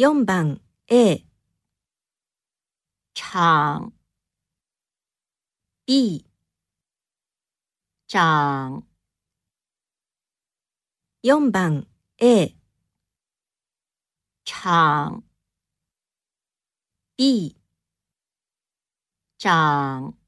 四番 a 长 b 长四番 a 长 b 长